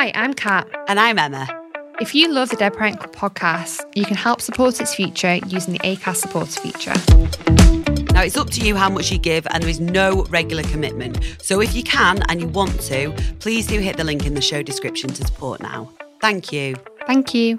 Hi, I'm Kat. And I'm Emma. If you love the Dead Parent Club podcast, you can help support its future using the ACAST supporter feature. Now, it's up to you how much you give, and there is no regular commitment. So, if you can and you want to, please do hit the link in the show description to support now. Thank you. Thank you.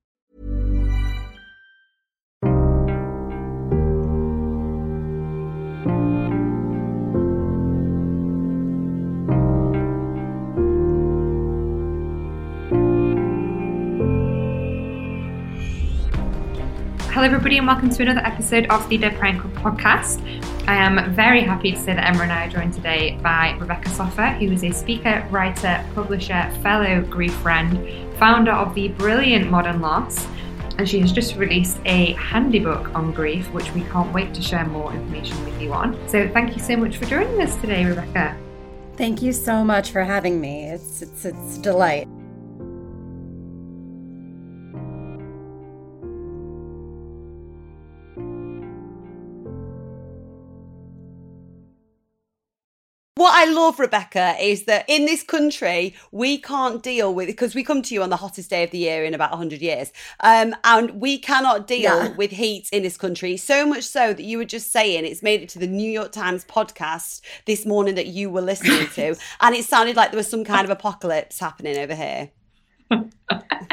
Hello, everybody, and welcome to another episode of the Dead Club podcast. I am very happy to say that Emma and I are joined today by Rebecca Soffer, who is a speaker, writer, publisher, fellow grief friend, founder of the brilliant Modern Loss, and she has just released a handy book on grief, which we can't wait to share more information with you on. So, thank you so much for joining us today, Rebecca. Thank you so much for having me. It's it's it's a delight. What I love, Rebecca, is that in this country, we can't deal with because we come to you on the hottest day of the year in about 100 years. Um, and we cannot deal Yeah. with heat in this country. So much so that you were just saying it's made it to the New York Times podcast this morning that you were listening to. and it sounded like there was some kind of apocalypse happening over here.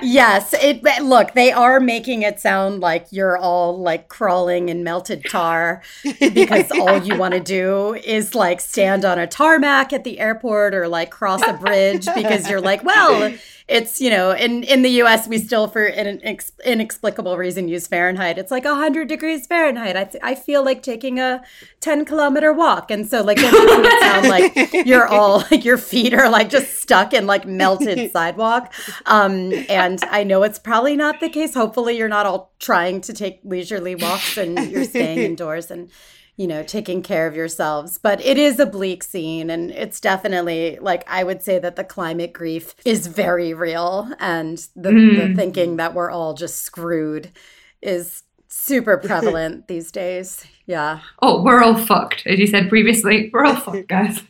Yes, it look, they are making it sound like you're all like crawling in melted tar because all you want to do is like stand on a tarmac at the airport or like cross a bridge because you're like, well, it's, you know, in in the US we still for an inex- inexplicable reason use Fahrenheit. It's like 100 degrees Fahrenheit. I th- I feel like taking a 10 kilometer walk and so like it sound like you're all like your feet are like just stuck in like melted sidewalk. Um, and I know it's probably not the case. Hopefully, you're not all trying to take leisurely walks and you're staying indoors and, you know, taking care of yourselves. But it is a bleak scene. And it's definitely like I would say that the climate grief is very real. And the, the mm. thinking that we're all just screwed is super prevalent these days. Yeah. Oh, we're all fucked, as you said previously. We're all fucked, guys.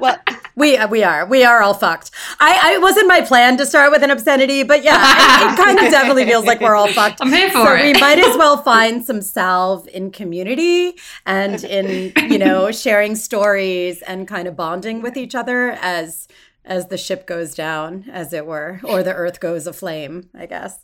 Well, We uh, we are we are all fucked. I, I it wasn't my plan to start with an obscenity, but yeah, it, it kind of definitely feels like we're all fucked. I'm here for so it. we might as well find some salve in community and in you know sharing stories and kind of bonding with each other as as the ship goes down, as it were, or the earth goes aflame. I guess.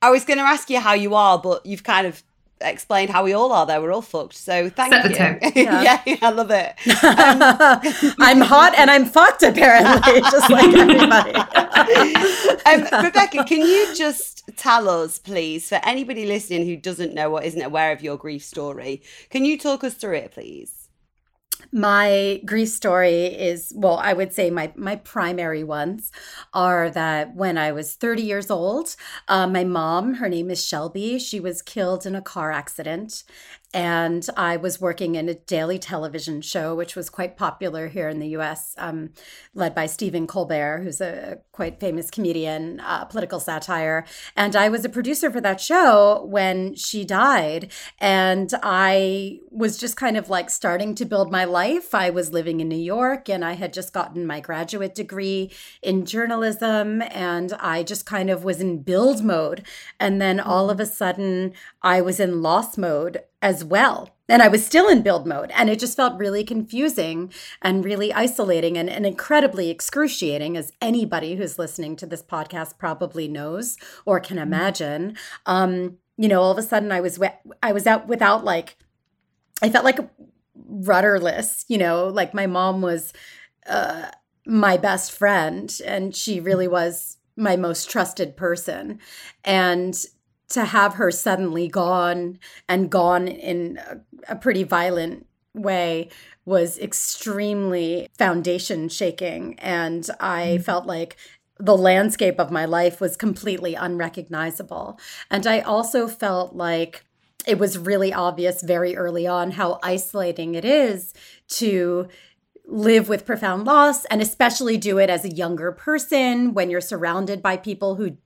I was going to ask you how you are, but you've kind of explained how we all are there. We're all fucked. So thank Set you. tone. yeah, I love it. I'm hot and I'm fucked apparently, just like everybody. um, Rebecca, can you just tell us, please, for anybody listening who doesn't know or isn't aware of your grief story, can you talk us through it, please? My grief story is well i would say my my primary ones are that when i was 30 years old uh, my mom her name is shelby. She was killed in a car accident and i was working in a daily television show which was quite popular here in the us um, led by stephen colbert who's a quite famous comedian uh, political satire. And i was a producer for that show when she died. And i was just kind of like starting to build my life. I was living in new york and i had just gotten my graduate degree in journalism and i just kind of was in build mode. And then all of a sudden i was in loss mode as well and I was still in build mode. And it just felt really confusing and really isolating and, and, incredibly excruciating, as anybody who's listening to this podcast probably knows or can imagine. Um, you know, all of a sudden I was I was out without like I felt like rudderless, you know, like my mom was uh my best friend and she really was my most trusted person. And to have her suddenly gone and gone in a, a pretty violent way was extremely foundation shaking. And I mm-hmm. felt like the landscape of my life was completely unrecognizable. And I also felt like it was really obvious very early on how isolating it is to live with profound loss and especially do it as a younger person when you're surrounded by people who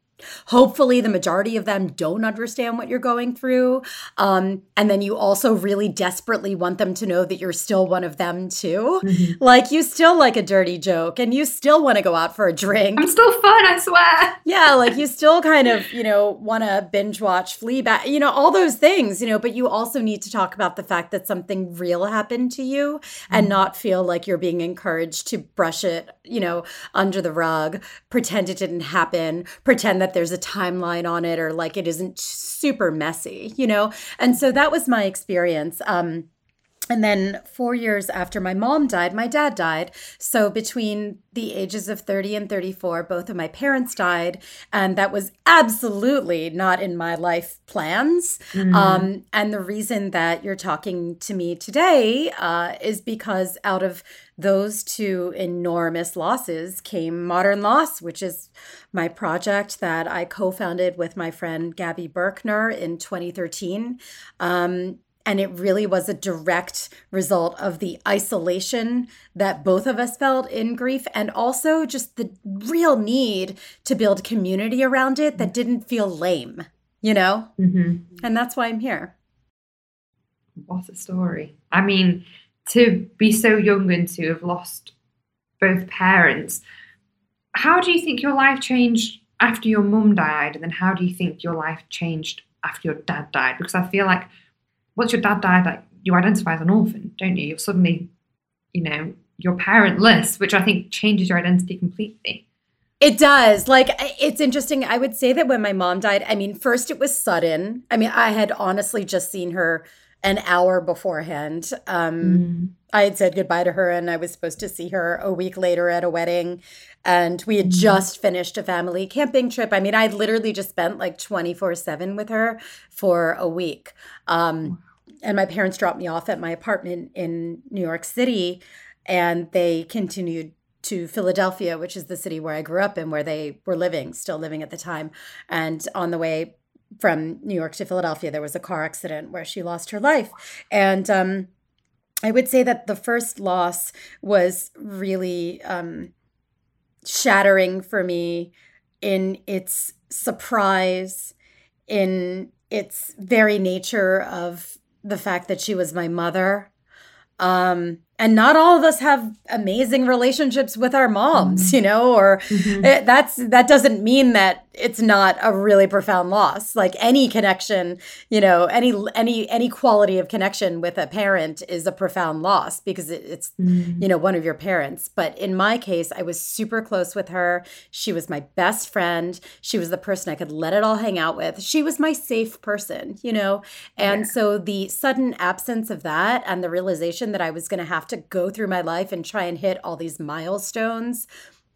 Hopefully, the majority of them don't understand what you're going through. Um, and then you also really desperately want them to know that you're still one of them too. Mm-hmm. Like, you still like a dirty joke and you still want to go out for a drink. I'm still fun, I swear. Yeah, like you still kind of, you know, want to binge watch Fleabag, you know, all those things, you know, but you also need to talk about the fact that something real happened to you mm-hmm. and not feel like you're being encouraged to brush it, you know, under the rug, pretend it didn't happen, pretend that that there's a timeline on it or like it isn't super messy, you know? And so that was my experience. Um, and then four years after my mom died, my dad died. So between the ages of 30 and 34, both of my parents died. And that was absolutely not in my life plans. Mm-hmm. Um, and the reason that you're talking to me today uh, is because out of those two enormous losses came Modern Loss, which is my project that I co founded with my friend Gabby Birkner in 2013. Um, and it really was a direct result of the isolation that both of us felt in grief and also just the real need to build community around it that didn't feel lame, you know? Mm-hmm. And that's why I'm here. What a story. I mean, to be so young and to have lost both parents. How do you think your life changed after your mum died? And then how do you think your life changed after your dad died? Because I feel like once your dad died, like you identify as an orphan, don't you? You're suddenly, you know, your parentless, which I think changes your identity completely. It does. Like, it's interesting. I would say that when my mom died, I mean, first it was sudden. I mean, I had honestly just seen her an hour beforehand. Um, mm. I had said goodbye to her, and I was supposed to see her a week later at a wedding. And we had mm. just finished a family camping trip. I mean, I literally just spent like 24 7 with her for a week. Um, and my parents dropped me off at my apartment in New York City, and they continued to Philadelphia, which is the city where I grew up and where they were living, still living at the time. And on the way from New York to Philadelphia, there was a car accident where she lost her life. And um, I would say that the first loss was really um, shattering for me in its surprise, in its very nature of the fact that she was my mother. Um, and not all of us have amazing relationships with our moms, mm-hmm. you know, or mm-hmm. it, that's that doesn't mean that it's not a really profound loss like any connection you know any any any quality of connection with a parent is a profound loss because it, it's mm. you know one of your parents but in my case i was super close with her she was my best friend she was the person i could let it all hang out with she was my safe person you know and yeah. so the sudden absence of that and the realization that i was going to have to go through my life and try and hit all these milestones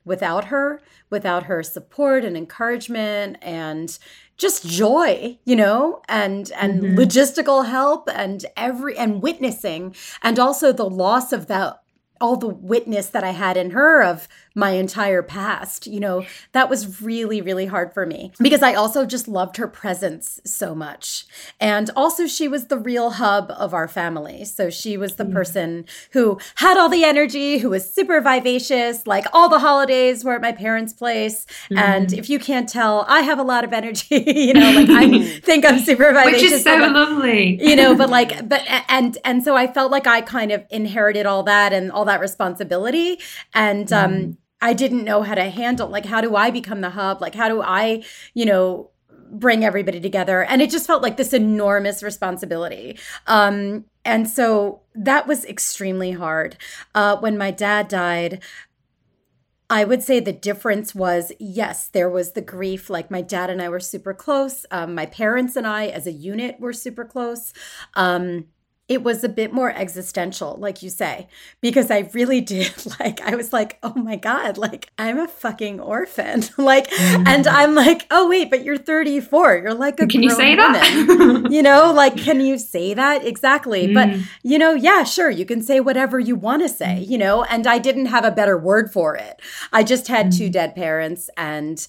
without her, without her support and encouragement and just joy, you know, and and mm-hmm. logistical help and every and witnessing and also the loss of that all the witness that I had in her of my entire past. You know, that was really, really hard for me because I also just loved her presence so much. And also, she was the real hub of our family. So she was the mm. person who had all the energy, who was super vivacious, like all the holidays were at my parents' place. Mm. And if you can't tell, I have a lot of energy, you know, like I think I'm super vivacious. Which is so lovely. you know, but like, but, and, and so I felt like I kind of inherited all that and all that responsibility. And, um, mm. I didn't know how to handle like how do I become the hub? Like how do I, you know, bring everybody together? And it just felt like this enormous responsibility. Um and so that was extremely hard. Uh when my dad died, I would say the difference was yes, there was the grief. Like my dad and I were super close. Um, my parents and I, as a unit, were super close. Um, it was a bit more existential, like you say, because I really did like, I was like, oh my God, like I'm a fucking orphan. like, mm. and I'm like, oh wait, but you're 34. You're like a Can you say woman. that? you know, like, can you say that? Exactly. Mm. But, you know, yeah, sure, you can say whatever you want to say, you know, and I didn't have a better word for it. I just had mm. two dead parents. And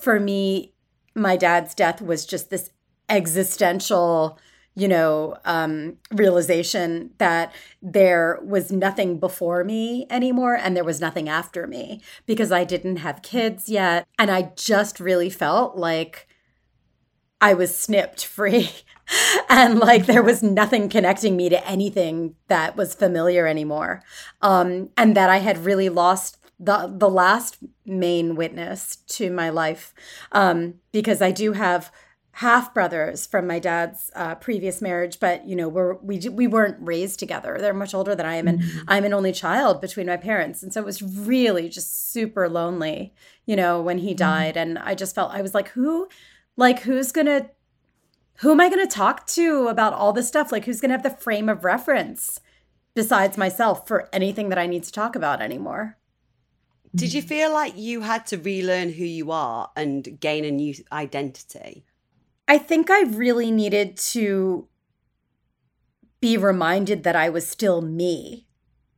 for me, my dad's death was just this existential you know, um, realization that there was nothing before me anymore and there was nothing after me because I didn't have kids yet. And I just really felt like I was snipped free. and like there was nothing connecting me to anything that was familiar anymore. Um, and that I had really lost the the last main witness to my life um, because I do have half brothers from my dad's uh, previous marriage, but you know we're we we weren't raised together. They're much older than I am, and mm-hmm. I'm an only child between my parents, and so it was really just super lonely, you know, when he mm-hmm. died, and I just felt I was like, who, like who's gonna, who am I gonna talk to about all this stuff? Like who's gonna have the frame of reference besides myself for anything that I need to talk about anymore? Did you feel like you had to relearn who you are and gain a new identity? I think I really needed to be reminded that I was still me,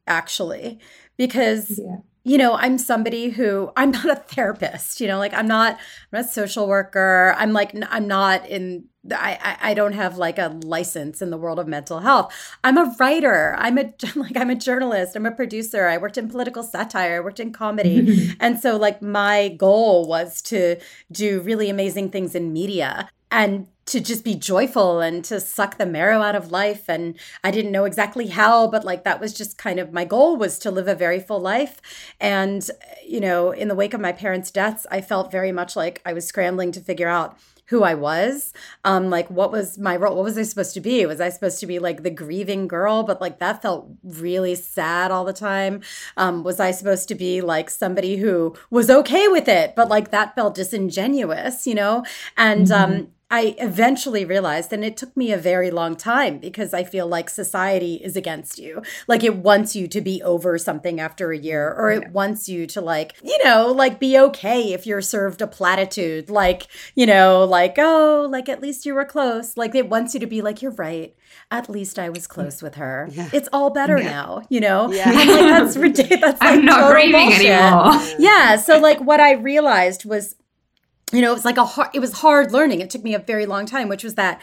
actually, because. Yeah. You know, I'm somebody who I'm not a therapist, you know, like I'm not I'm not a social worker. I'm like I'm not in I, I don't have like a license in the world of mental health. I'm a writer. I'm a like I'm a journalist. I'm a producer. I worked in political satire. I worked in comedy. and so like my goal was to do really amazing things in media and to just be joyful and to suck the marrow out of life and i didn't know exactly how but like that was just kind of my goal was to live a very full life and you know in the wake of my parents deaths i felt very much like i was scrambling to figure out who I was. Um, like what was my role? What was I supposed to be? Was I supposed to be like the grieving girl? But like that felt really sad all the time. Um, was I supposed to be like somebody who was okay with it? But like that felt disingenuous, you know? And mm-hmm. um I eventually realized, and it took me a very long time because I feel like society is against you. Like it wants you to be over something after a year, or it wants you to, like, you know, like be okay if you're served a platitude. Like, you know, like, oh, like at least you were close. Like it wants you to be like, you're right. At least I was close with her. Yeah. It's all better yeah. now, you know? Yeah. Like that's ridiculous. That's I'm not grieving bullshit. anymore. Yeah. So, like, what I realized was, you know, it was like a hard, it was hard learning. It took me a very long time, which was that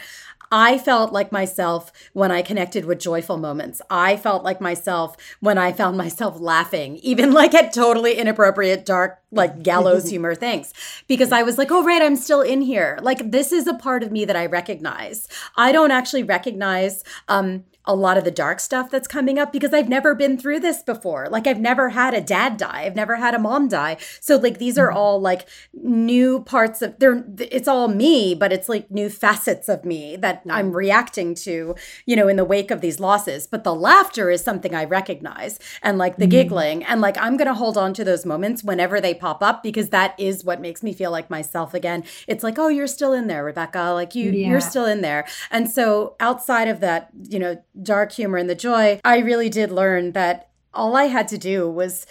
I felt like myself when I connected with joyful moments. I felt like myself when I found myself laughing, even like at totally inappropriate, dark, like gallows humor things, because I was like, oh, right, I'm still in here. Like, this is a part of me that I recognize. I don't actually recognize, um, a lot of the dark stuff that's coming up because I've never been through this before. Like I've never had a dad die. I've never had a mom die. So like these are mm-hmm. all like new parts of they're it's all me, but it's like new facets of me that I'm reacting to, you know, in the wake of these losses. But the laughter is something I recognize and like the mm-hmm. giggling and like I'm going to hold on to those moments whenever they pop up because that is what makes me feel like myself again. It's like, "Oh, you're still in there, Rebecca. Like you yeah. you're still in there." And so outside of that, you know, dark humor and the joy, I really did learn that all I had to do was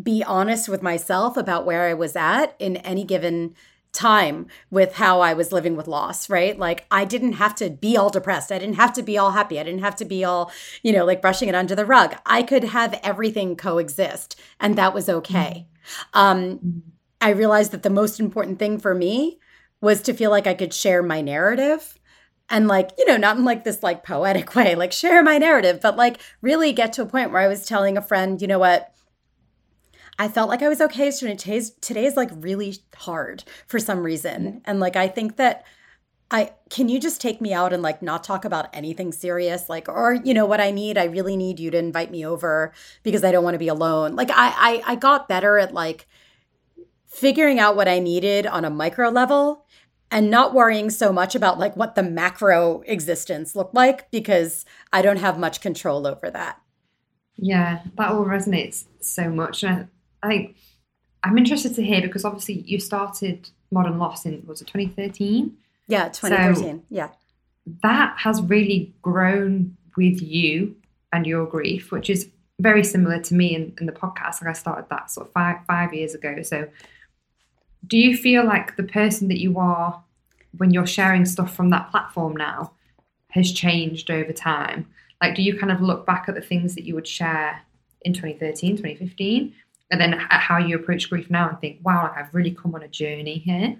be honest with myself about where I was at in any given time with how I was living with loss, right? Like I didn't have to be all depressed. I didn't have to be all happy. I didn't have to be all, you know, like brushing it under the rug. I could have everything coexist and that was okay. Um I realized that the most important thing for me was to feel like I could share my narrative and like you know not in like this like poetic way like share my narrative but like really get to a point where i was telling a friend you know what? I felt like i was okay so today's today's like really hard for some reason. Mm-hmm. And like i think that I can you just take me out and like not talk about anything serious? Like or you know what I need I really need you to invite me over because I don't want to be alone. Like I I, I got better at like figuring out what I needed on a micro level and not worrying so much about like what the macro existence looked like because I don't have much control over that. Yeah, that all resonates so much. And I, I think I'm interested to hear because obviously you started Modern Loss in was it 2013? Yeah, 2013. So yeah. That has really grown with you and your grief, which is very similar to me in, in the podcast. Like I started that sort of five five years ago. So do you feel like the person that you are when you're sharing stuff from that platform now has changed over time? Like do you kind of look back at the things that you would share in 2013, 2015, and then at how you approach grief now and think, wow, like I've really come on a journey here?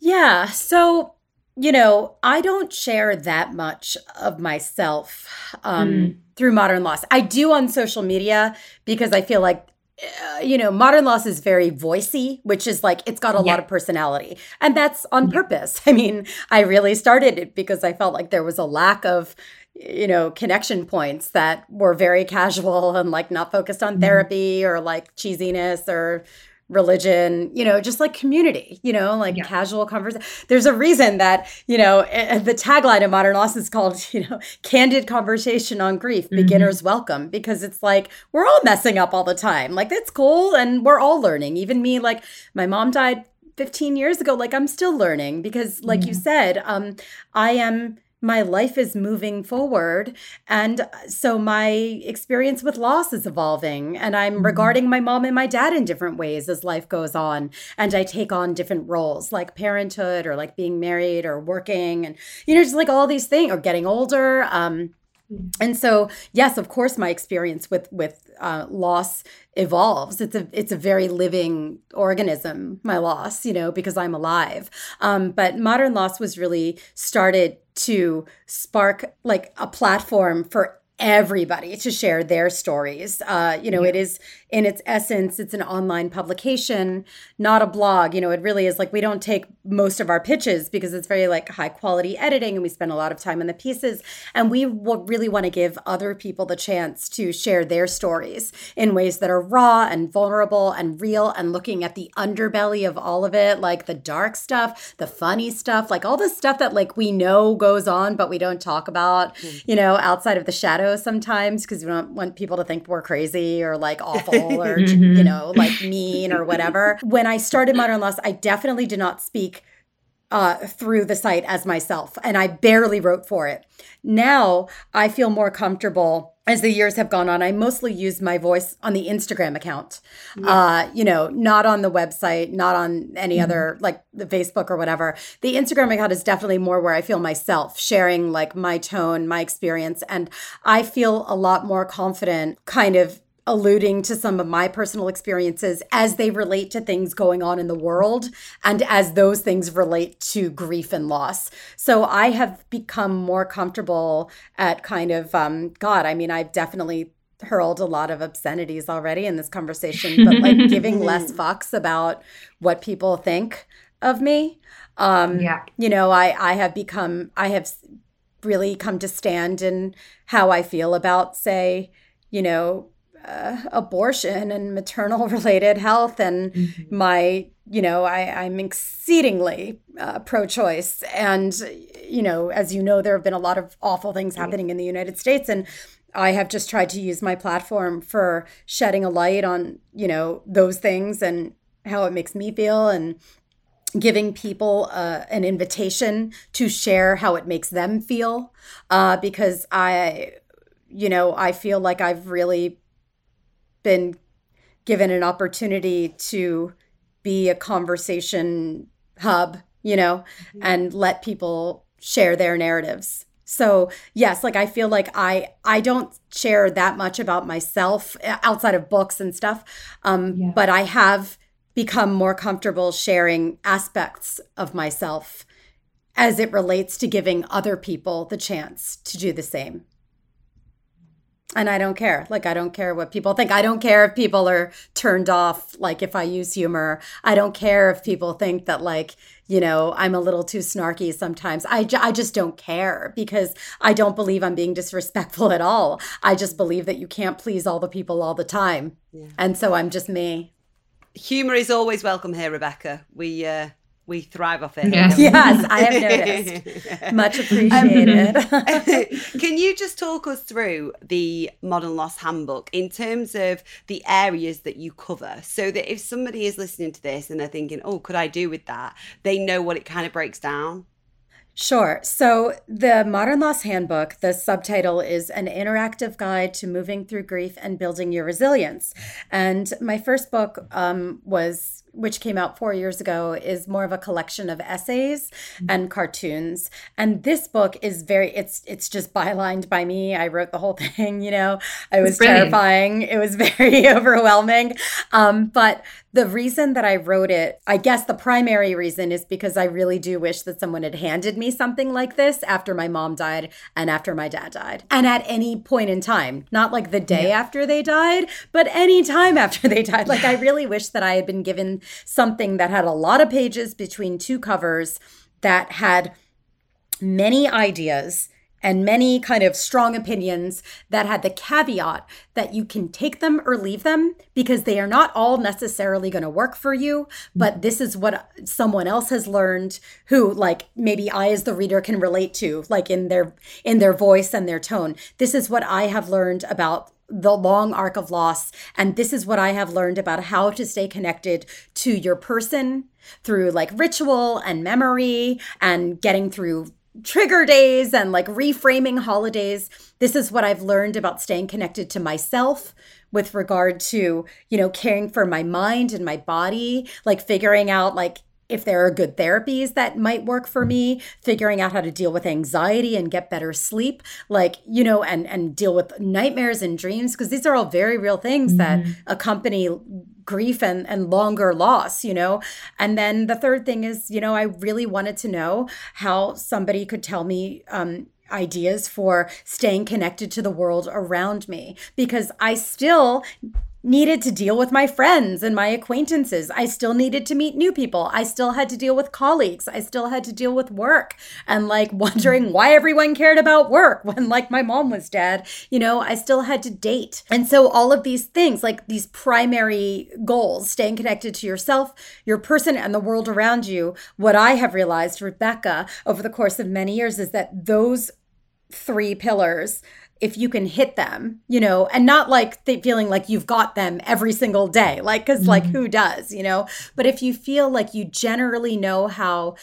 Yeah. So you know, I don't share that much of myself um, mm. through modern loss. I do on social media because I feel like, uh, you know, modern loss is very voicey, which is like it's got a yeah. lot of personality. And that's on yeah. purpose. I mean, I really started it because I felt like there was a lack of, you know, connection points that were very casual and like not focused on mm. therapy or like cheesiness or religion, you know, just like community, you know, like yeah. casual conversation. There's a reason that, you know, the tagline of Modern Loss is called, you know, candid conversation on grief, mm-hmm. beginner's welcome, because it's like we're all messing up all the time. Like that's cool. And we're all learning. Even me, like my mom died 15 years ago. Like I'm still learning because, like you said, um, I am my life is moving forward. And so my experience with loss is evolving. And I'm mm-hmm. regarding my mom and my dad in different ways as life goes on. And I take on different roles like parenthood or like being married or working and, you know, just like all these things or getting older. Um, and so yes of course my experience with with uh, loss evolves it's a it's a very living organism my loss you know because i'm alive um, but modern loss was really started to spark like a platform for everybody to share their stories. Uh, you know, yeah. it is in its essence, it's an online publication, not a blog. You know, it really is like we don't take most of our pitches because it's very like high quality editing and we spend a lot of time on the pieces. And we w- really want to give other people the chance to share their stories in ways that are raw and vulnerable and real and looking at the underbelly of all of it, like the dark stuff, the funny stuff, like all the stuff that like we know goes on, but we don't talk about, mm. you know, outside of the shadows sometimes because we don't want people to think we're crazy or like awful or, mm-hmm. you know, like mean or whatever. When I started Modern Loss, I definitely did not speak uh, through the site as myself, and I barely wrote for it. Now I feel more comfortable as the years have gone on. I mostly use my voice on the Instagram account, yeah. uh, you know, not on the website, not on any mm-hmm. other like the Facebook or whatever. The Instagram account is definitely more where I feel myself sharing like my tone, my experience, and I feel a lot more confident kind of alluding to some of my personal experiences as they relate to things going on in the world and as those things relate to grief and loss. So I have become more comfortable at kind of, um, God, I mean, I've definitely hurled a lot of obscenities already in this conversation, but like giving less fucks about what people think of me. Um, yeah. You know, I, I have become, I have really come to stand in how I feel about, say, you know, uh, abortion and maternal related health and mm-hmm. my you know I, i'm exceedingly uh, pro-choice. And you know as you know there have been a lot of awful things happening in the united states. And i have just tried to use my platform for shedding a light on you know those things and how it makes me feel and giving people uh, an invitation to share how it makes them feel. Uh, because i you know i feel like i've really been given an opportunity to be a conversation hub, you know, mm-hmm. and let people share their narratives. So, yes, like I feel like I I don't share that much about myself uh, outside of books and stuff. Um yeah. but I have become more comfortable sharing aspects of myself as it relates to giving other people the chance to do the same and I don't care. Like, I don't care what people think. I don't care if people are turned off, like, if I use humor. I don't care if people think that, like, you know, I'm a little too snarky sometimes. I, I just don't care because I don't believe I'm being disrespectful at all. I just believe that you can't please all the people all the time. Yeah. And so I'm just me. Humor is always welcome here, Rebecca. We, uh, we thrive off it. Yes, yes I have noticed. Much appreciated. Um, can you just talk us through the Modern Loss Handbook in terms of the areas that you cover so that if somebody is listening to this and they're thinking, oh, could I do with that? They know what it kind of breaks down? Sure. So, the Modern Loss Handbook, the subtitle is An Interactive Guide to Moving Through Grief and Building Your Resilience. And my first book um, was which came out four years ago, is more of a collection of essays mm-hmm. and cartoons. And this book is very it's it's just bylined by me. I wrote the whole thing, you know. I was terrifying. It was very overwhelming. Um, but the reason that I wrote it, I guess the primary reason is because I really do wish that someone had handed me something like this after my mom died and after my dad died. And at any point in time, not like the day yeah. after they died, but any time after they died. Like I really wish that I had been given something that had a lot of pages between two covers that had many ideas and many kind of strong opinions that had the caveat that you can take them or leave them because they are not all necessarily going to work for you but this is what someone else has learned who like maybe I as the reader can relate to like in their in their voice and their tone. This is what I have learned about the long arc of loss. And this is what I have learned about how to stay connected to your person through like ritual and memory and getting through trigger days and like reframing holidays. This is what I've learned about staying connected to myself with regard to, you know, caring for my mind and my body, like figuring out like if there are good therapies that might work for me figuring out how to deal with anxiety and get better sleep like you know and and deal with nightmares and dreams because these are all very real things mm-hmm. that accompany grief and and longer loss you know and then the third thing is you know i really wanted to know how somebody could tell me um ideas for staying connected to the world around me because I still needed to deal with my friends and my acquaintances. I still needed to meet new people. I still had to deal with colleagues. I still had to deal with work and like wondering why everyone cared about work when like my mom was dead. You know, I still had to date. And so all of these things, like these primary goals, staying connected to yourself, your person, and the world around you, what I have realized, Rebecca, over the course of many years is that those three pillars if you can hit them, you know, and not like th- feeling like you've got them every single day, like, because, mm-hmm. like, who does, you know? But if you feel like you generally know how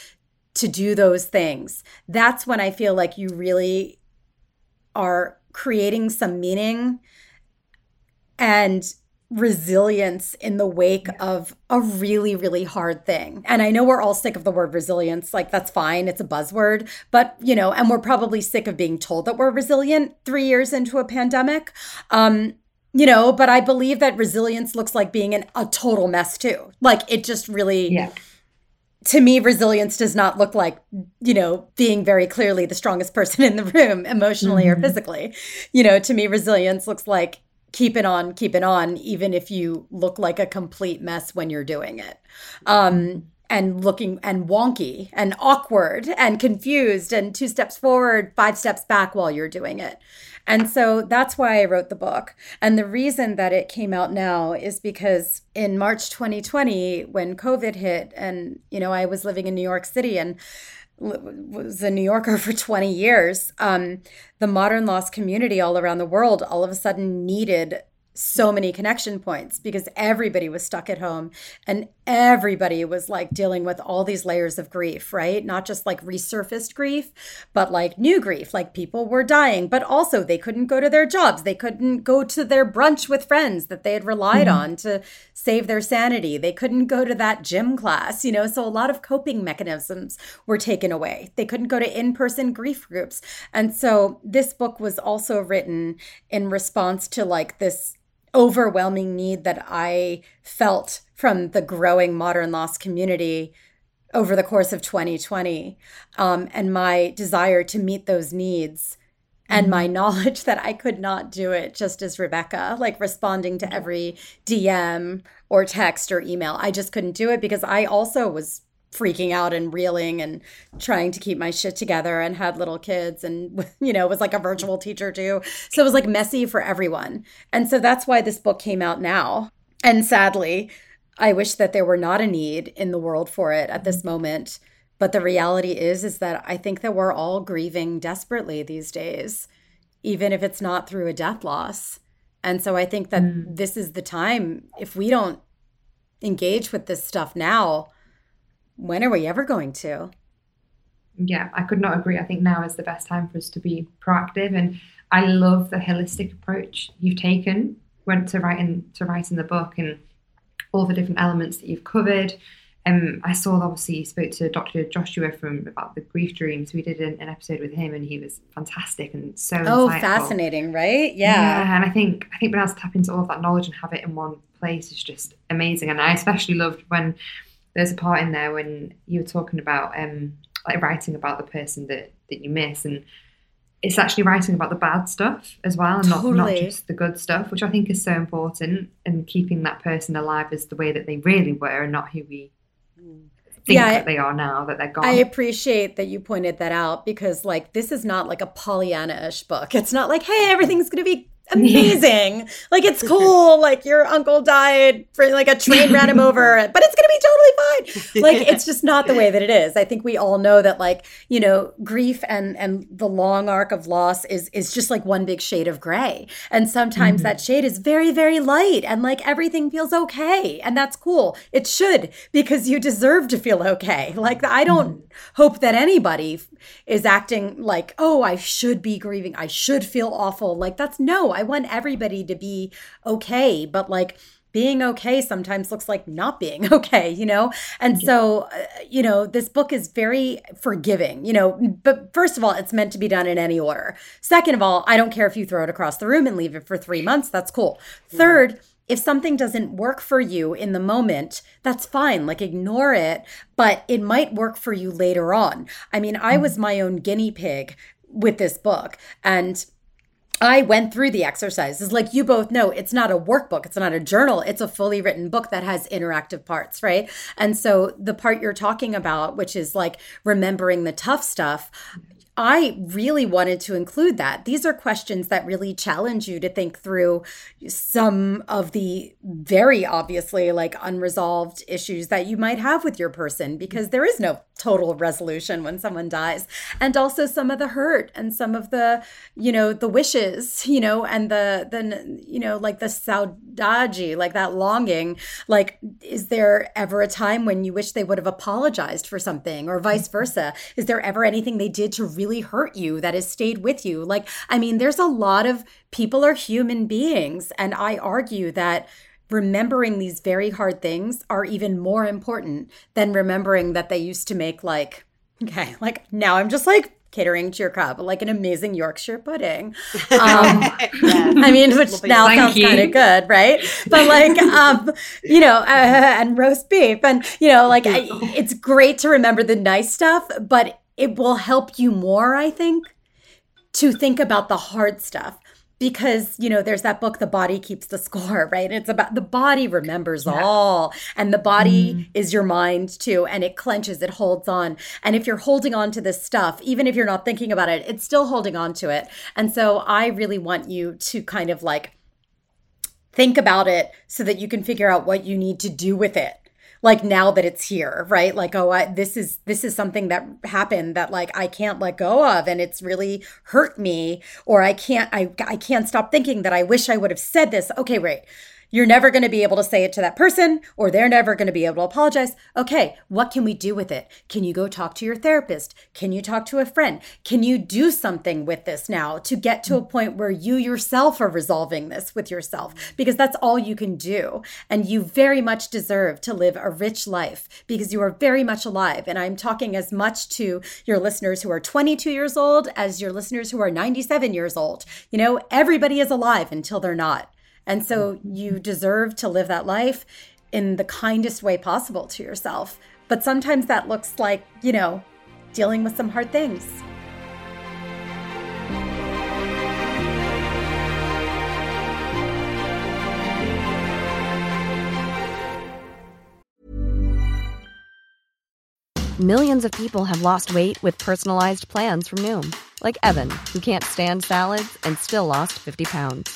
to do those things, that's when I feel like you really are creating some meaning and resilience in the wake of a really, really hard thing. And I know we're all sick of the word resilience. Like, that's fine. It's a buzzword. But, you know, and we're probably sick of being told that we're resilient three years into a pandemic. Um, you know, but I believe that resilience looks like being in a total mess too. Like, it just really. Yeah to me, resilience does not look like, you know, being very clearly the strongest person in the room emotionally mm-hmm. or physically. You know, to me, resilience looks like keep it on, keep it on, even if you look like a complete mess when you're doing it. Um, and looking and wonky and awkward and confused and two steps forward, five steps back while you're doing it. And so that's why I wrote the book. And the reason that it came out now is because in March 2020, when COVID hit, and, you know, I was living in New York City and was a New Yorker for 20 years. Um, the modern loss community all around the world all of a sudden needed so many connection points because everybody was stuck at home and everybody was like dealing with all these layers of grief, right? Not just like resurfaced grief, but like new grief, like people were dying, but also they couldn't go to their jobs. They couldn't go to their brunch with friends that they had relied mm-hmm. on to save their sanity. They couldn't go to that gym class, you know? So a lot of coping mechanisms were taken away. They couldn't go to in person grief groups. And so this book was also written in response to like this overwhelming need that I felt from the growing modern loss community over the course of 2020 um, and my desire to meet those needs and my mm-hmm. knowledge that I could not do it just as Rebecca, like responding to every DM or text or email. I just couldn't do it because I also was freaking out and reeling and trying to keep my shit together and had little kids and you know was like a virtual teacher too. So it was like messy for everyone. And so that's why this book came out now. And sadly i wish that there were not a need in the world for it at this moment. But the reality is is that i think that we're all grieving desperately these days even if it's not through a death loss. And so i think that mm. this is the time if we don't engage with this stuff now when are we ever going to? yeah, I could not agree. I think now is the best time for us to be proactive, and I love the holistic approach you've taken when to writing to writing the book and all the different elements that you've covered. Um, I saw obviously you spoke to Dr. Joshua from about the grief dreams. We did an, an episode with him, and he was fantastic and so oh, insightful. fascinating, right? Yeah. Yeah. and I think I think being able to tap into all of that knowledge and have it in one place is just amazing. And I especially loved when there's a part in there when you were talking about um like writing about the person that that you miss and it's actually writing about the bad stuff as well and not, not just the good stuff which i think is so important and keeping that person alive as the way that they really were and not who we think Yeah, I- that they are now that they're gone. I appreciate that you pointed that out because, like, this is not like a Pollyanna ish book. It's not like, hey, everything's to be amazing. like, it's cool. Like, your uncle died for like a train ran him over, but it's going to be totally fine. Like, it's just not the way that it is. I think we all know that, like, you know, grief and and the long arc of loss is is just like one big shade of gray. And sometimes that mm-hmm. shade is very, very light and like everything feels okay. And that's cool. It should because you deserve to feel okay. Like, I don't mm-hmm. hope that anybody is acting like, oh, I should be grieving. I should feel awful. Like, that's no, I want everybody to be okay. But like, being okay sometimes looks like not being okay, you know? And so, uh, you know, this book is very forgiving, you know, but first of all, it's meant to be done in any order. Second of all, I don't care if you throw it across the room and leave it for three months, that's cool. Third, if something doesn't work for you in the moment, that's fine. Like ignore it, but it might work for you later on. I mean, I was my own guinea pig with this book and I went through the exercises. Like you both know, it's not a workbook, it's not a journal, it's a fully written book that has interactive parts, right? And so the part you're talking about, which is like remembering the tough stuff, I really wanted to include that. These are questions that really challenge you to think through some of the very obviously like unresolved issues that you might have with your person because there is no total resolution when someone dies. And also some of the hurt and some of the, you know, the wishes, you know, and the the you know, like the saudade, like that longing. Like is there ever a time when you wish they would have apologized for something or vice versa? Is there ever anything they did to really hurt you that has stayed with you? Like I mean, there's a lot of people are human beings and I argue that remembering these very hard things are even more important than remembering that they used to make like okay like now i'm just like catering to your cup like an amazing yorkshire pudding. Um, I mean, which now sounds kind of good, right? But like, um, you know, uh, and roast beef, and you know, like, I, it's great to remember the nice stuff, but it will help you more, I think, to think about the hard stuff. Because, you know, there's that book, The Body Keeps the Score, right? It's about the body remembers all, and the body mm-hmm. is your mind too, and it clenches, it holds on. And if you're holding on to this stuff, even if you're not thinking about it, it's still holding on to it. And so I really want you to kind of like think about it so that you can figure out what you need to do with it like now that it's here right? Like oh I, this is this is something that happened that like i can't let go of and it's really hurt me or i can't i, I can't stop thinking that i wish i would have said this. Okay wait you're never going to be able to say it to that person or they're never going to be able to apologize. Okay, what can we do with it? Can you go talk to your therapist? Can you talk to a friend? Can you do something with this now to get to a point where you yourself are resolving this with yourself? Because that's all you can do. And you very much deserve to live a rich life because you are very much alive. And I'm talking as much to your listeners who are 22 years old as your listeners who are 97 years old. You know, everybody is alive until they're not. And so you deserve to live that life in the kindest way possible to yourself. But sometimes that looks like, you know, dealing with some hard things. Millions of people have lost weight with personalized plans from Noom, like Evan, who can't stand salads and still lost 50 pounds.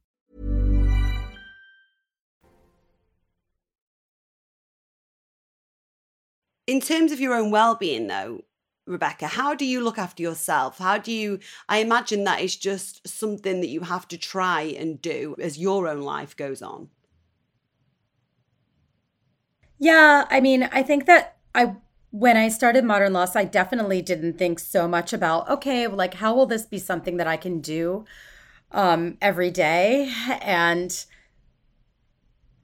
In terms of your own well being, though, Rebecca, how do you look after yourself? How do you? I imagine that is just something that you have to try and do as your own life goes on. Yeah, I mean, I think that I when I started Modern Loss, I definitely didn't think so much about okay, like how will this be something that I can do um, every day and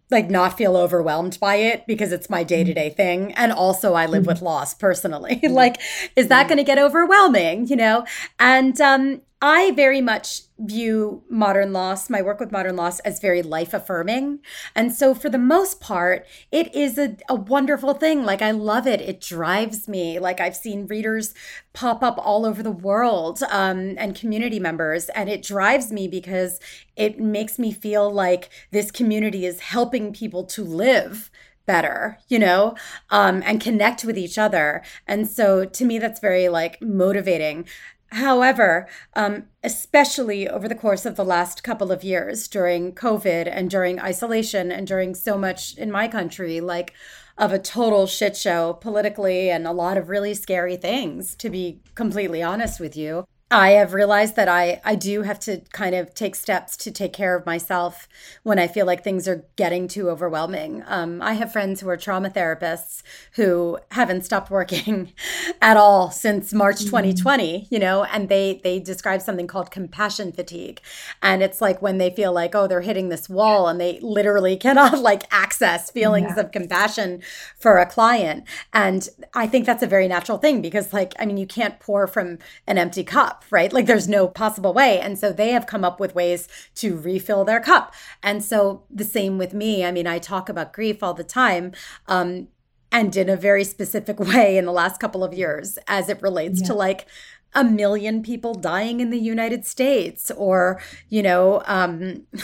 like not feel overwhelmed by it because it's my mm-hmm. day-to-day thing. And also i live mm-hmm. with loss personally. Mm-hmm. Like is that going to get overwhelming you know? And um I very much view modern loss, my work with modern loss, as very life affirming. And so, for the most part, it is a, a wonderful thing. Like, I love it. It drives me. Like, I've seen readers pop up all over the world um, and community members, and it drives me because it makes me feel like this community is helping people to live better you know um, and connect with each other and so to me that's very like motivating However, um, especially over the course of the last couple of years during COVID and during isolation and during so much in my country, like of a total shit show politically and a lot of really scary things, to be completely honest with you. I have realized that I, I do have to kind of take steps to take care of myself when I feel like things are getting too overwhelming. Um, I have friends who are trauma therapists who haven't stopped working at all since March 2020, mm-hmm. you know, and they they describe something called compassion fatigue. And it's like when they feel like, oh, they're hitting this wall and they literally cannot like access feelings yeah. of compassion for a client. And I think that's a very natural thing because like, I mean, you can't pour from an empty cup cup, right? Like there's no possible way. And so they have come up with ways to refill their cup. And so the same with me. I mean, I talk about grief all the time. Um, and in a very specific way in the last couple of years as it relates yeah. to like a million people dying in the United States or, you know, um,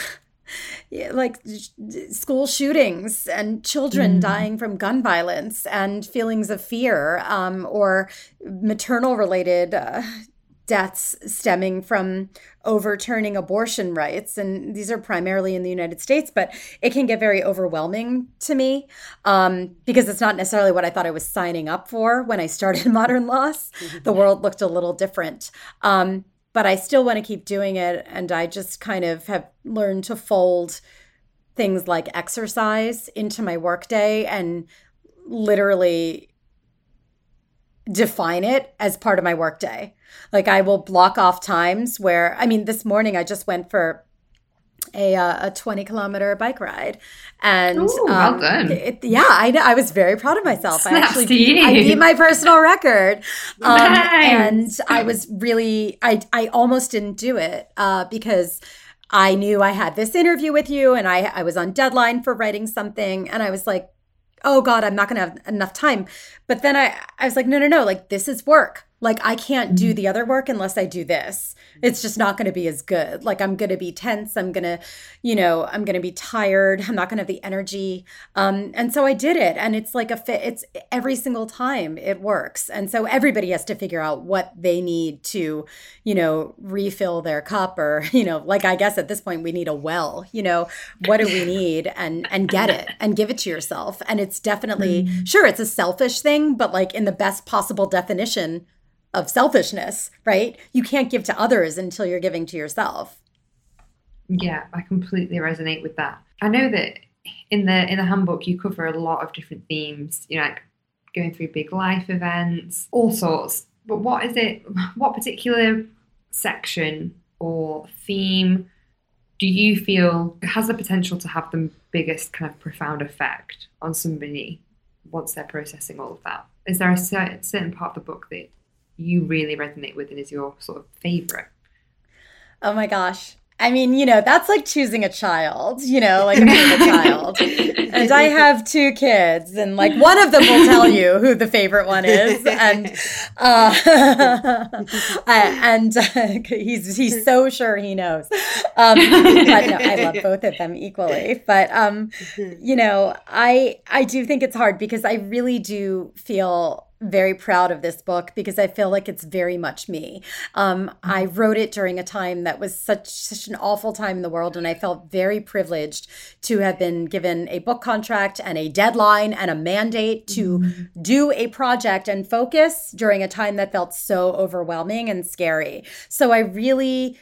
like school shootings and children mm. dying from gun violence and feelings of fear um, or maternal related uh, deaths stemming from overturning abortion rights. And these are primarily in the United States, but it can get very overwhelming to me um, because it's not necessarily what I thought I was signing up for when I started Modern Loss. The world looked a little different. Um, but I still want to keep doing it. And I just kind of have learned to fold things like exercise into my workday and literally define it as part of my workday. Like I will block off times where I mean this morning I just went for a uh, a 20 kilometer bike ride and Ooh, um, well done. It, yeah I I was very proud of myself Snaps I actually beat, I beat my personal record um, nice. and I was really I I almost didn't do it uh, because I knew I had this interview with you and I I was on deadline for writing something and I was like oh god i'm not going to have enough time. But then i i was like no no no like this is work like I can't do mm-hmm. the other work unless I do this. It's just not going to be as good. Like I'm going to be tense. I'm going to, you know, I'm going to be tired. I'm not going to have the energy. Um, and so I did it, and it's like a fit. It's every single time it works. And so everybody has to figure out what they need to, you know, refill their cup, or you know, like I guess at this point we need a well. You know, what do we need, and and get it and give it to yourself. And it's definitely mm. sure it's a selfish thing, but like in the best possible definition of selfishness, right? You can't give to others until you're giving to yourself. Yeah, I completely resonate with that. I know that in the in the handbook you cover a lot of different themes, you know, like going through big life events, all sorts. But what is it what particular section or theme do you feel has the potential to have the biggest kind of profound effect on somebody once they're processing all of that? Is there a certain, certain part of the book that you really resonate with and is your sort of favorite? Oh my gosh. I mean, you know, that's like choosing a child, you know, like a favorite child. And I have two kids, and like one of them will tell you who the favorite one is, and uh, and uh, he's he's so sure he knows. Um, but no, I love both of them equally. But um, you know, I I do think it's hard because I really do feel very proud of this book because I feel like it's very much me. Um, I mm-hmm. wrote it during a time that was such such an awful time in the world, and I felt very privileged to have been given a book contract and a deadline and a mandate to mm-hmm. do a project and focus during a time that felt so overwhelming and scary. So I really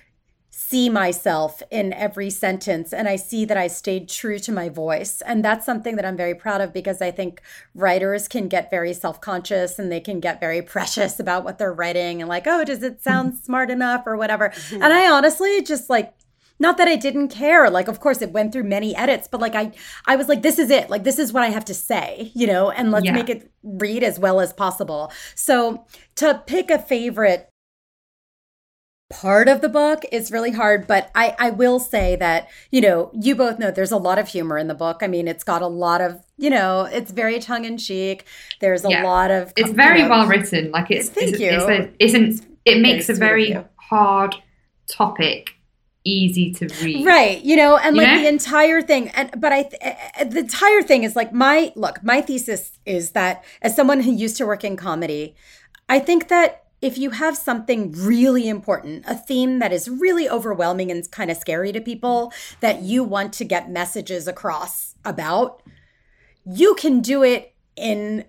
see myself in every sentence and I see that I stayed true to my voice. And that's something that I'm very proud of because I think writers can get very self conscious and they can get very precious about what they're writing and like, oh, does it sound mm-hmm. smart enough or whatever. Mm-hmm. And I honestly just like, not that I didn't care. Like, of course, it went through many edits, but like, I, I was like, this is it. Like, this is what I have to say, you know, and let's yeah. make it read as well as possible. So, to pick a favorite part of the book is really hard but I, I will say that you know you both know there's a lot of humor in the book. I mean it's got a lot of you know it's very tongue-in-cheek. There's a yeah. lot of it's very you know, well written. Like it's thank it's, you. it's a, it's an, it makes a very hard topic easy to read. Right you know and you like know? the entire thing and but i th- the entire thing is like my look my thesis is that as someone who used to work in comedy i think that if you have something really important, a theme that is really overwhelming and kind of scary to people that you want to get messages across about, you can do it in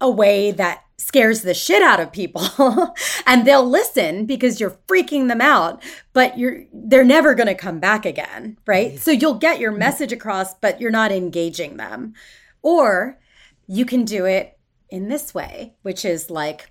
a way that scares the shit out of people. And they'll listen because you're freaking them out but you're they're never going to come back again right? So you'll get your mm-hmm. message across but you're not engaging them. Or you can do it in this way which is like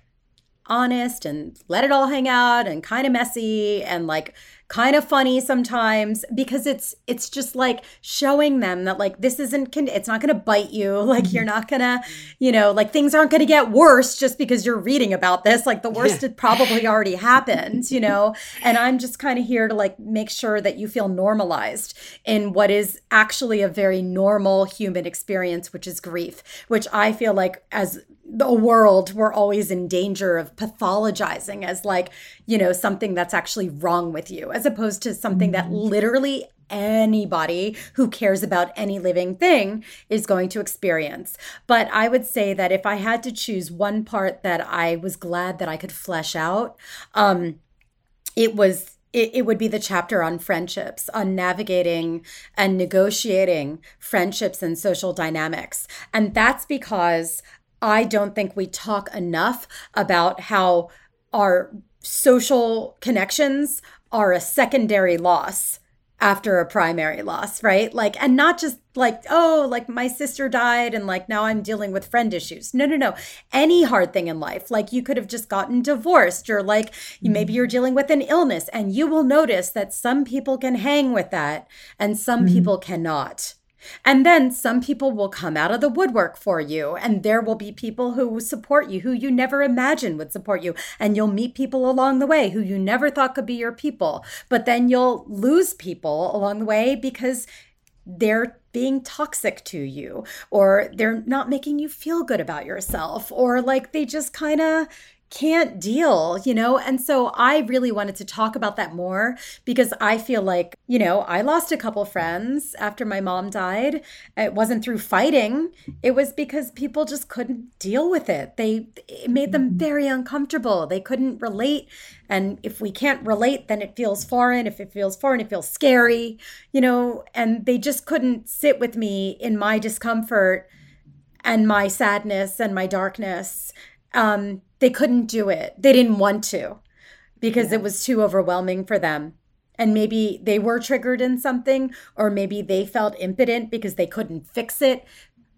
honest and let it all hang out and kind of messy and like kind of funny sometimes because it's it's just like showing them that like this isn't it's not going to bite you. Like you're mm-hmm. not going to you know like things aren't going to get worse just because you're reading about this. Like the worst yeah. had probably already happened you know? And i'm just kind of here to like make sure that you feel normalized in what is actually a very normal human experience which is grief which i feel like as the world we're always in danger of pathologizing as like you know something that's actually wrong with you as opposed to something that mm-hmm. literally anybody who cares about any living thing is going to experience. But I would say that if I had to choose one part that I was glad that I could flesh out, um, it was it, it, would be the chapter on friendships, on navigating and negotiating friendships and social dynamics. And that's because I don't think we talk enough about how our social connections are a secondary loss after a primary loss, right? Like, and not just like, oh, like my sister died and like now I'm dealing with friend issues. No, no, no. Any hard thing in life, like you could have just gotten divorced or like maybe you're dealing with an illness and you will notice that some people can hang with that and some mm-hmm. people cannot. And then some people will come out of the woodwork for you, and there will be people who support you who you never imagined would support you. And you'll meet people along the way who you never thought could be your people. But then you'll lose people along the way because they're being toxic to you or they're not making you feel good about yourself or like they just kind of can't deal, you know? And so I really wanted to talk about that more because I feel like, you know, I lost a couple friends after my mom died. It wasn't through fighting, it was because people just couldn't deal with it. They it made them mm-hmm. very uncomfortable. They couldn't relate. And if we can't relate, then it feels foreign. If it feels foreign, it feels scary, you know? And they just couldn't sit with me in my discomfort and my sadness and my darkness. Um, they couldn't do it. They didn't want to because yeah. it was too overwhelming for them. And maybe they were triggered in something, or maybe they felt impotent because they couldn't fix it.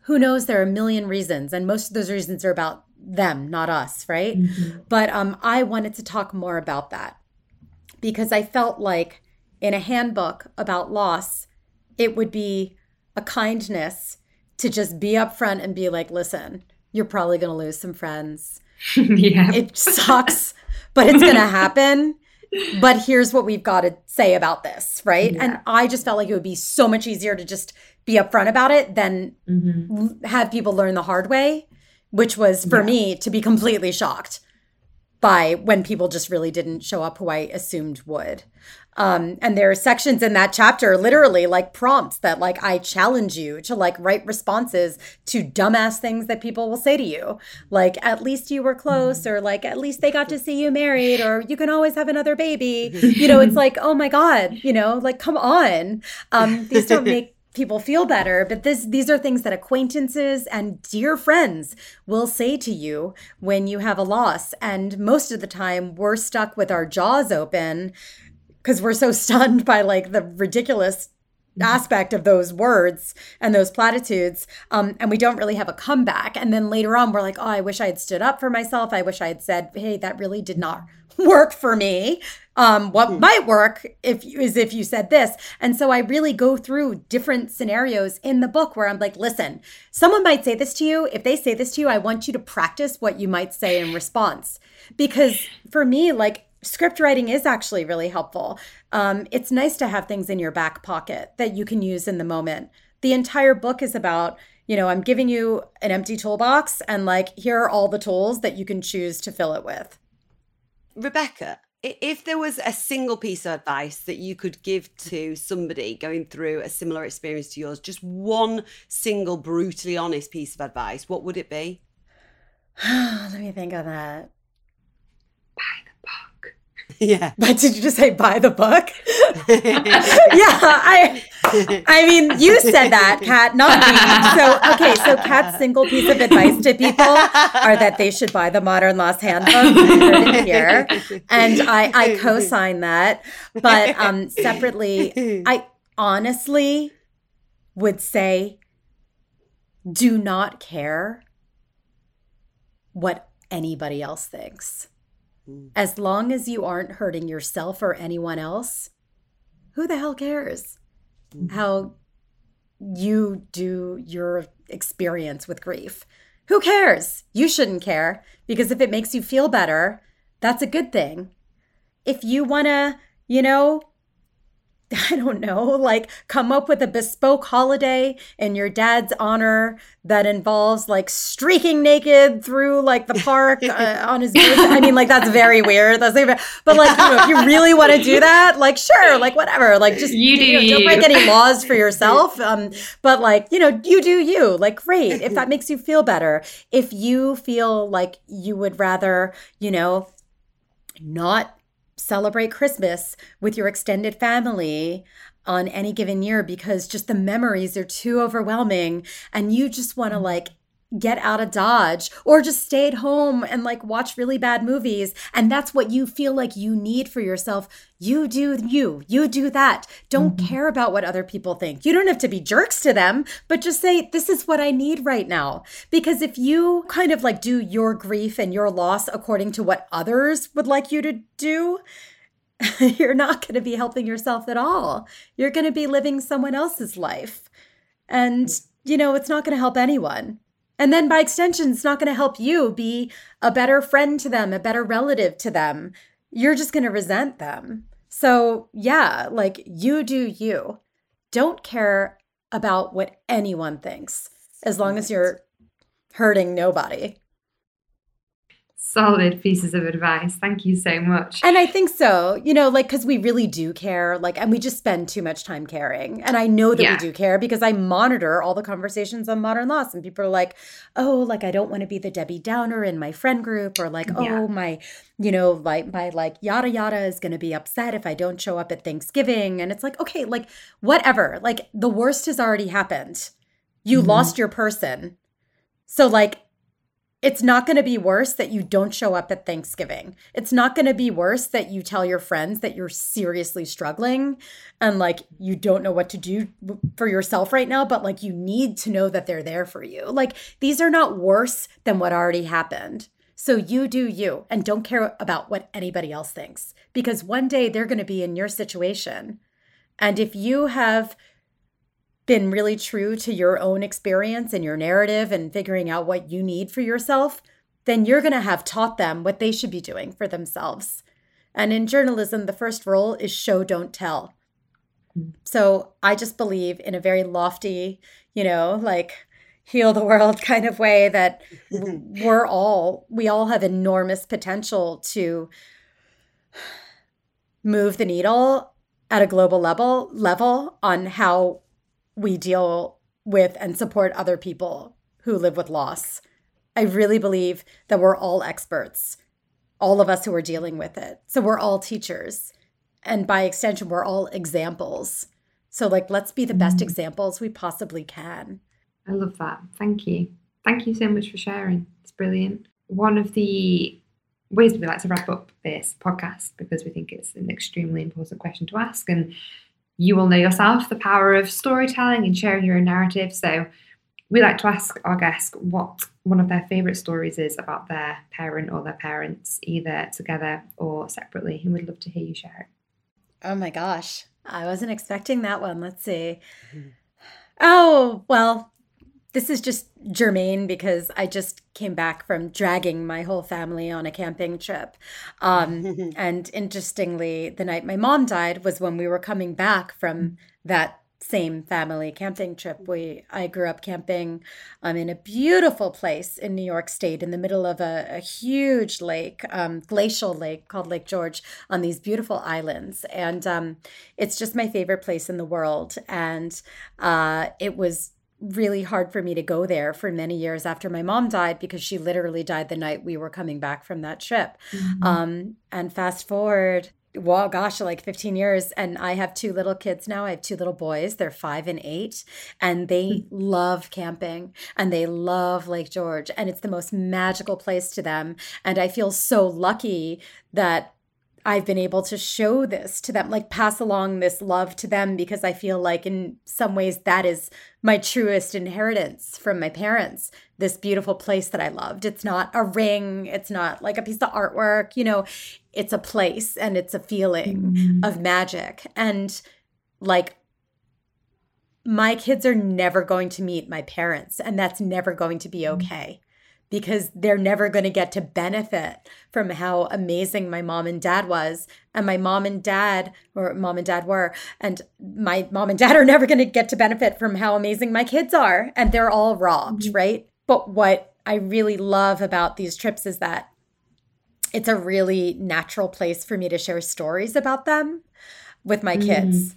Who knows? There are a million reasons, and most of those reasons are about them, not us, right? Mm-hmm. But um, I wanted to talk more about that because I felt like in a handbook about loss, it would be a kindness to just be upfront and be like, listen, you're probably going to lose some friends. yeah. It sucks, but it's going to happen. but here's what we've got to say about this, right? Yeah. And I just felt like it would be so much easier to just be upfront about it than Mhm. have people learn the hard way, which was for Yeah. me to be completely shocked by when people just really didn't show up who I assumed would. Um, and there are sections in that chapter, literally like prompts that like I challenge you to like write responses to dumbass things that people will say to you, like at least you were close, or like at least they got to see you married, or you can always have another baby. You know, it's like oh my god, you know, like come on, um, these don't make people feel better but this these are things that acquaintances and dear friends will say to you when you have a loss. And most of the time we're stuck with our jaws open because we're so stunned by like the ridiculous aspect of those words and those platitudes um, and we don't really have a comeback. And then later on we're like oh i wish i had stood up for myself. I wish i had said hey that really did not work for me um, what might work if is if you said this. And so i really go through different scenarios in the book where i'm like listen someone might say this to you. If they say this to you i want you to practice what you might say in response. Because for me like script writing is actually really helpful. Um, it's nice to have things in your back pocket that you can use in the moment. The entire book is about, you know, I'm giving you an empty toolbox and like, here are all the tools that you can choose to fill it with. Rebecca, if there was a single piece of advice that you could give to somebody going through a similar experience to yours, just one single brutally honest piece of advice, what would it be? Let me think of that. yeah. But did you just say buy the book? yeah, I I mean, you said that, Kat, not me. So, okay, so Kat's single piece of advice to people are that they should buy the Modern Loss Handbook. Here, and I I co-sign that. But um, separately, I honestly would say, do not care what anybody else thinks. As long as you aren't hurting yourself or anyone else, who the hell cares mm-hmm. how you do your experience with grief? Who cares? You shouldn't care because if it makes you feel better, that's a good thing. If you want to, you know, I don't know, like come up with a bespoke holiday in your dad's honor that involves like streaking naked through like the park uh, on his birthday. I mean, like that's very weird. That's like, but like, you know, if you really want to do that, like, sure, like whatever, like just You do know, don't break any laws for yourself. Um, but like, you know, you do you. Like, great if that makes you feel better. If you feel like you would rather, you know, not celebrate Christmas with your extended family on any given year because just the memories are too overwhelming and you just want to mm. like get out of dodge or just stay at home and like watch really bad movies. And that's what you feel like you need for yourself. You do you. You do that. Don't mm-hmm. care about what other people think. You don't have to be jerks to them but just say this is what i need right now. Because if you kind of like do your grief and your loss according to what others would like you to do you're not going to be helping yourself at all. You're going to be living someone else's life. And you know it's not going to help anyone and then by extension, it's not going to help you be a better friend to them, a better relative to them. You're just going to resent them. So, yeah, like you do you. Don't care about what anyone thinks as long as you're hurting nobody. Solid pieces of advice. Thank you so much. And I think so, you know, like, because we really do care, like, and we just spend too much time caring. And I know that Yeah. we do care because I monitor all the conversations on modern loss, and people are like, oh, like, I don't want to be the Debbie Downer in my friend group, or like, Yeah. oh, my, you know, like, my, like, yada yada is going to be upset if I don't show up at Thanksgiving. And it's like, okay, like, whatever. Like, the worst has already happened. You mm-hmm. lost your person. So, like, it's not going to be worse that you don't show up at Thanksgiving. It's not going to be worse that you tell your friends that you're seriously struggling and like you don't know what to do for yourself right now, but like you need to know that they're there for you. Like these are not worse than what already happened. So you do you and don't care about what anybody else thinks because one day they're going to be in your situation. And if you have been really true to your own experience and your narrative and figuring out what you need for yourself, then you're going to have taught them what they should be doing for themselves. And in journalism, the first rule is show, don't tell. So I just believe in a very lofty, you know, like heal the world kind of way that we're all, we all have enormous potential to move the needle at a global level level on how we deal with and support other people who live with loss. I really believe that we're all experts, all of us who are dealing with it. So we're all teachers. And by extension, we're all examples. So, like, let's be the best mm. examples we possibly can. I love that. Thank you. Thank you so much for sharing. It's brilliant. One of the ways we like to wrap up this podcast because we think it's an extremely important question to ask. And you will know yourself the power of storytelling and sharing your own narrative. So we like to ask our guests what one of their favourite stories is about their parent or their parents, either together or separately. And we'd love to hear you share it. Oh my gosh. I wasn't expecting that one. Let's see. Mm-hmm. Oh, well, this is just germane because I just came back from dragging my whole family on a camping trip. Um, and interestingly, the night my mom died was when we were coming back from that same family camping trip. We I grew up camping um, in a beautiful place in New York State in the middle of a, a huge lake, um, glacial lake called Lake George, on these beautiful islands, and um, it's just my favorite place in the world. And uh, it was really hard for me to go there for many years after my mom died because she literally died the night we were coming back from that trip. Mm-hmm. Um, and fast forward, well, gosh, like 15 years. And I have two little kids now. I have two little boys. They're five and eight, and they mm-hmm. love camping and they love Lake George. And it's the most magical place to them. And I feel so lucky that I've been able to show this to them, like pass along this love to them because I feel like in some ways that is my truest inheritance from my parents. This beautiful place that I loved. It's not a ring, it's not like a piece of artwork, you know, it's a place and it's a feeling mm-hmm. of magic. And like my kids are never going to meet my parents, and that's never going to be mm-hmm. okay because they're never going to get to benefit from how amazing my mom and dad was and my mom and dad or mom and dad were and my mom and dad are never going to get to benefit from how amazing my kids are and they're all robbed mm-hmm. right but what i really love about these trips is that it's a really natural place for me to share stories about them with my mm-hmm. kids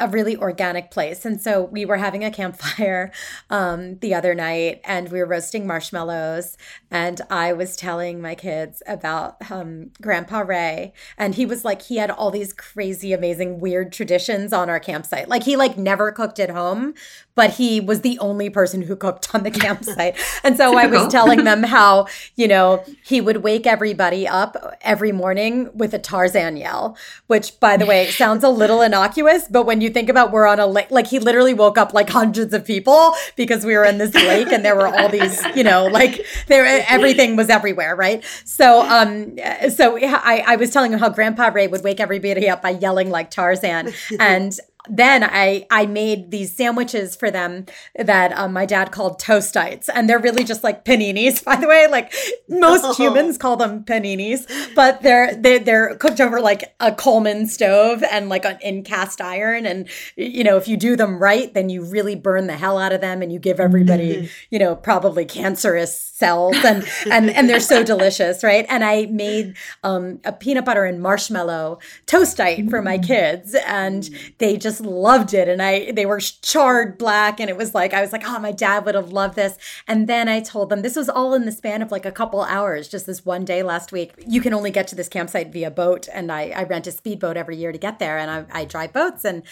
a really organic place. And so we were having a campfire um, the other night and we were roasting marshmallows. And I was telling my kids about um, Grandpa Ray. And he was like, he had all these crazy, amazing, weird traditions on our campsite. Like he like never cooked at home, but he was the only person who cooked on the campsite. And so I was telling them how, you know, he would wake everybody up every morning with a Tarzan yell, which by the way sounds a little innocuous, but when you think about we're on a lake, like he literally woke up like hundreds of people because we were in this lake and there were all these, you know, like there everything was everywhere, right? So um so I, I was telling him how Grandpa Ray would wake everybody up by yelling like Tarzan. And then I I made these sandwiches for them that um, my dad called toastites, and they're really just like paninis. By the way, like most oh. humans call them paninis, but they're they, they're cooked over like a Coleman stove and like an, in cast iron. And you know, if you do them right, then you really burn the hell out of them, and you give everybody you know probably cancerous cells, and and and they're so delicious, right? And I made um, a peanut butter and marshmallow toastite for my mm. kids, and they just just loved it. And I, they were charred black. And it was like, I was like, oh, my dad would have loved this. And then I told them this was all in the span of like a couple hours, just this one day last week. You can only get to this campsite via boat. And I, I rent a speedboat every year to get there. And I, I drive boats. And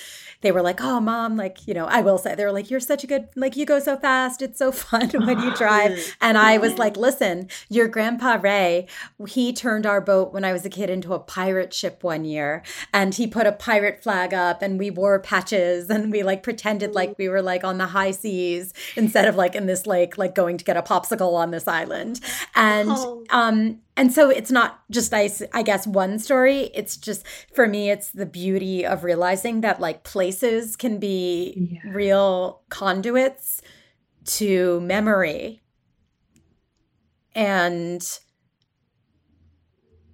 they were like, oh, mom, like, you know, I will say, they were like, you're such a good, like, you go so fast. It's so fun when you drive. And I was like, listen, your grandpa Ray, he turned our boat when I was a kid into a pirate ship one year. And he put a pirate flag up and we wore wore patches and we like pretended like we were like on the high seas instead of like in this lake like going to get a popsicle on this island and oh. um and so it's not just I, I guess one story it's just for me it's the beauty of realizing that like places can be yeah. real conduits to memory and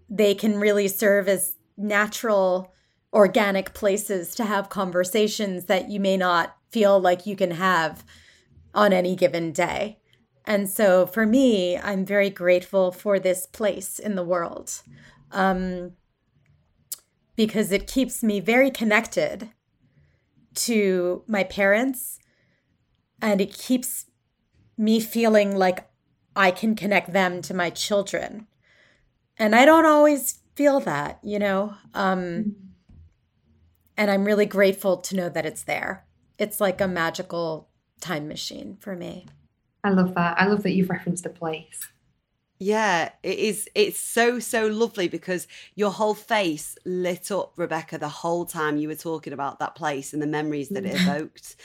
they can really serve as natural organic places to have conversations that you may not feel like you can have on any given day. And so for me, I'm very grateful for this place in the world um, because it keeps me very connected to my parents and it keeps me feeling like I can connect them to my children. And I don't always feel that, you know? Um, and I'm really grateful to know that it's there. It's like a magical time machine for me. I love that. I love that you've referenced the place. Yeah, it is. It's so, so lovely because your whole face lit up, Rebecca, the whole time you were talking about that place and the memories that it mm. evoked.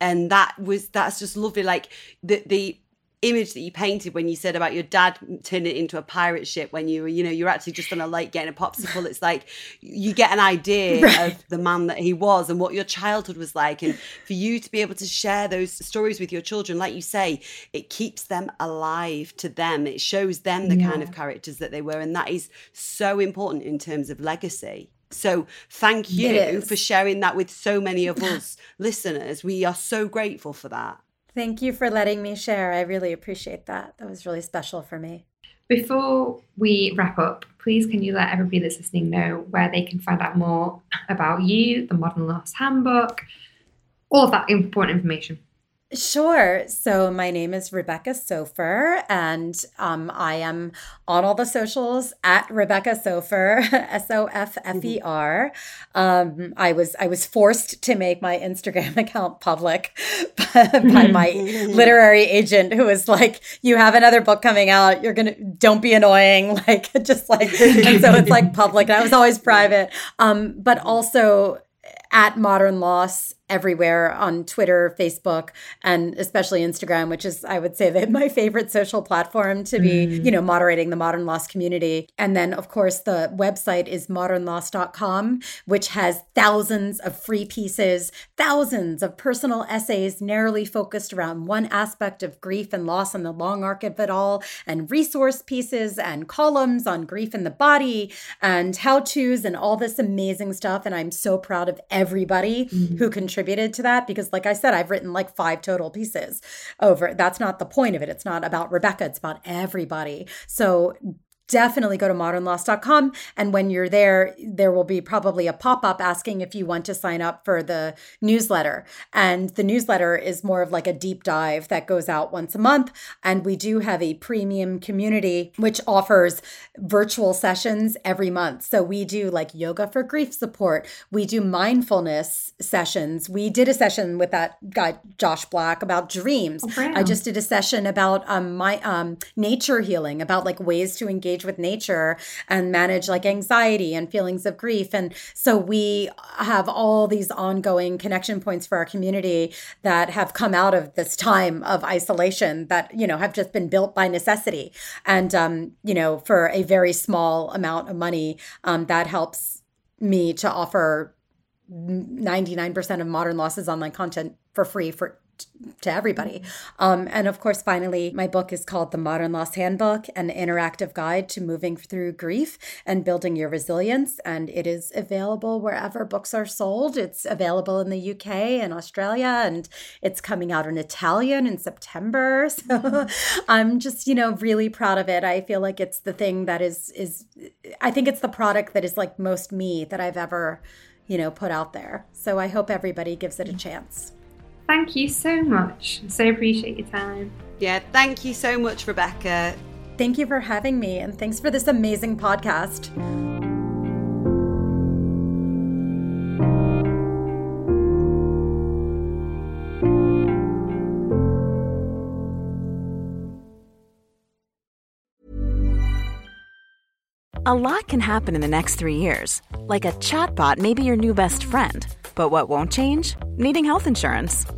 And that was, that's just lovely. Like the, the, image that you painted when you said about your dad turning it into a pirate ship when you were you know you're actually just on a lake getting a popsicle. It's like you get an idea right. of the man that he was and what your childhood was like. And for you to be able to share those stories with your children like you say it keeps them alive to them. It shows them the yeah. kind of characters that they were. And that is so important in terms of legacy. So thank you for sharing that with so many of us listeners. We are so grateful for that Thank you for letting me share. I really appreciate that. That was really special for me. Before we wrap up, please can you let everybody that's listening know where they can find out more about you, the Modern Loss Handbook, all of that important information? Sure. So my name is Rebecca Soffer, and um, I am on all the socials at Rebecca Soffer, S O F F E R. Um, I was I was forced to make my Instagram account public by my literary agent, who was like, "You have another book coming out. You're gonna don't be annoying." Like just like, and so it's like public. And I was always private, um, but also at Modern Loss everywhere on Twitter, Facebook, and especially Instagram, which is, I would say, that my favorite social platform to be, mm. you know, moderating the modern loss community. And then, of course, the website is modernloss.com, which has thousands of free pieces, thousands of personal essays narrowly focused around one aspect of grief and loss and the long arc of it all, and resource pieces and columns on grief in the body and how to's and all this amazing stuff. And I'm so proud of everybody mm. who contributed to that because like I said I've written like five total pieces over. That's not the point of it. It's not about Rebecca. It's about everybody. So definitely go to modernloss.com. And when you're there, there will be probably a pop up asking if you want to sign up for the newsletter. And the newsletter is more of like a deep dive that goes out once a month. And we do have a premium community which offers virtual sessions every month. So we do like yoga for grief support, we do mindfulness sessions. We did a session with that guy, Josh Black, about dreams. Oh, I just did a session about um, my um, nature healing, about like ways to engage engage with nature and manage like anxiety and feelings of grief. And so we have all these ongoing connection points for our community that have come out of this time of isolation that, you know, have just been built by necessity. And, um, you know, for a very small amount of money, um, that helps me to offer 99% of modern losses online content for free for to everybody. Um, and of course, finally, my book is called The Modern Loss Handbook An Interactive Guide to Moving Through Grief and Building Your Resilience. And it is available wherever books are sold. It's available in the UK and Australia, and it's coming out in Italian in September. So I'm just, you know, really proud of it. I feel like it's the thing that is, is, I think it's the product that is like most me that I've ever, you know, put out there. So I hope everybody gives it a chance. Thank you so much. So appreciate your time. Yeah, thank you so much, Rebecca. Thank you for having me, and thanks for this amazing podcast. A lot can happen in the next three years. Like a chatbot may be your new best friend. But what won't change? Needing health insurance.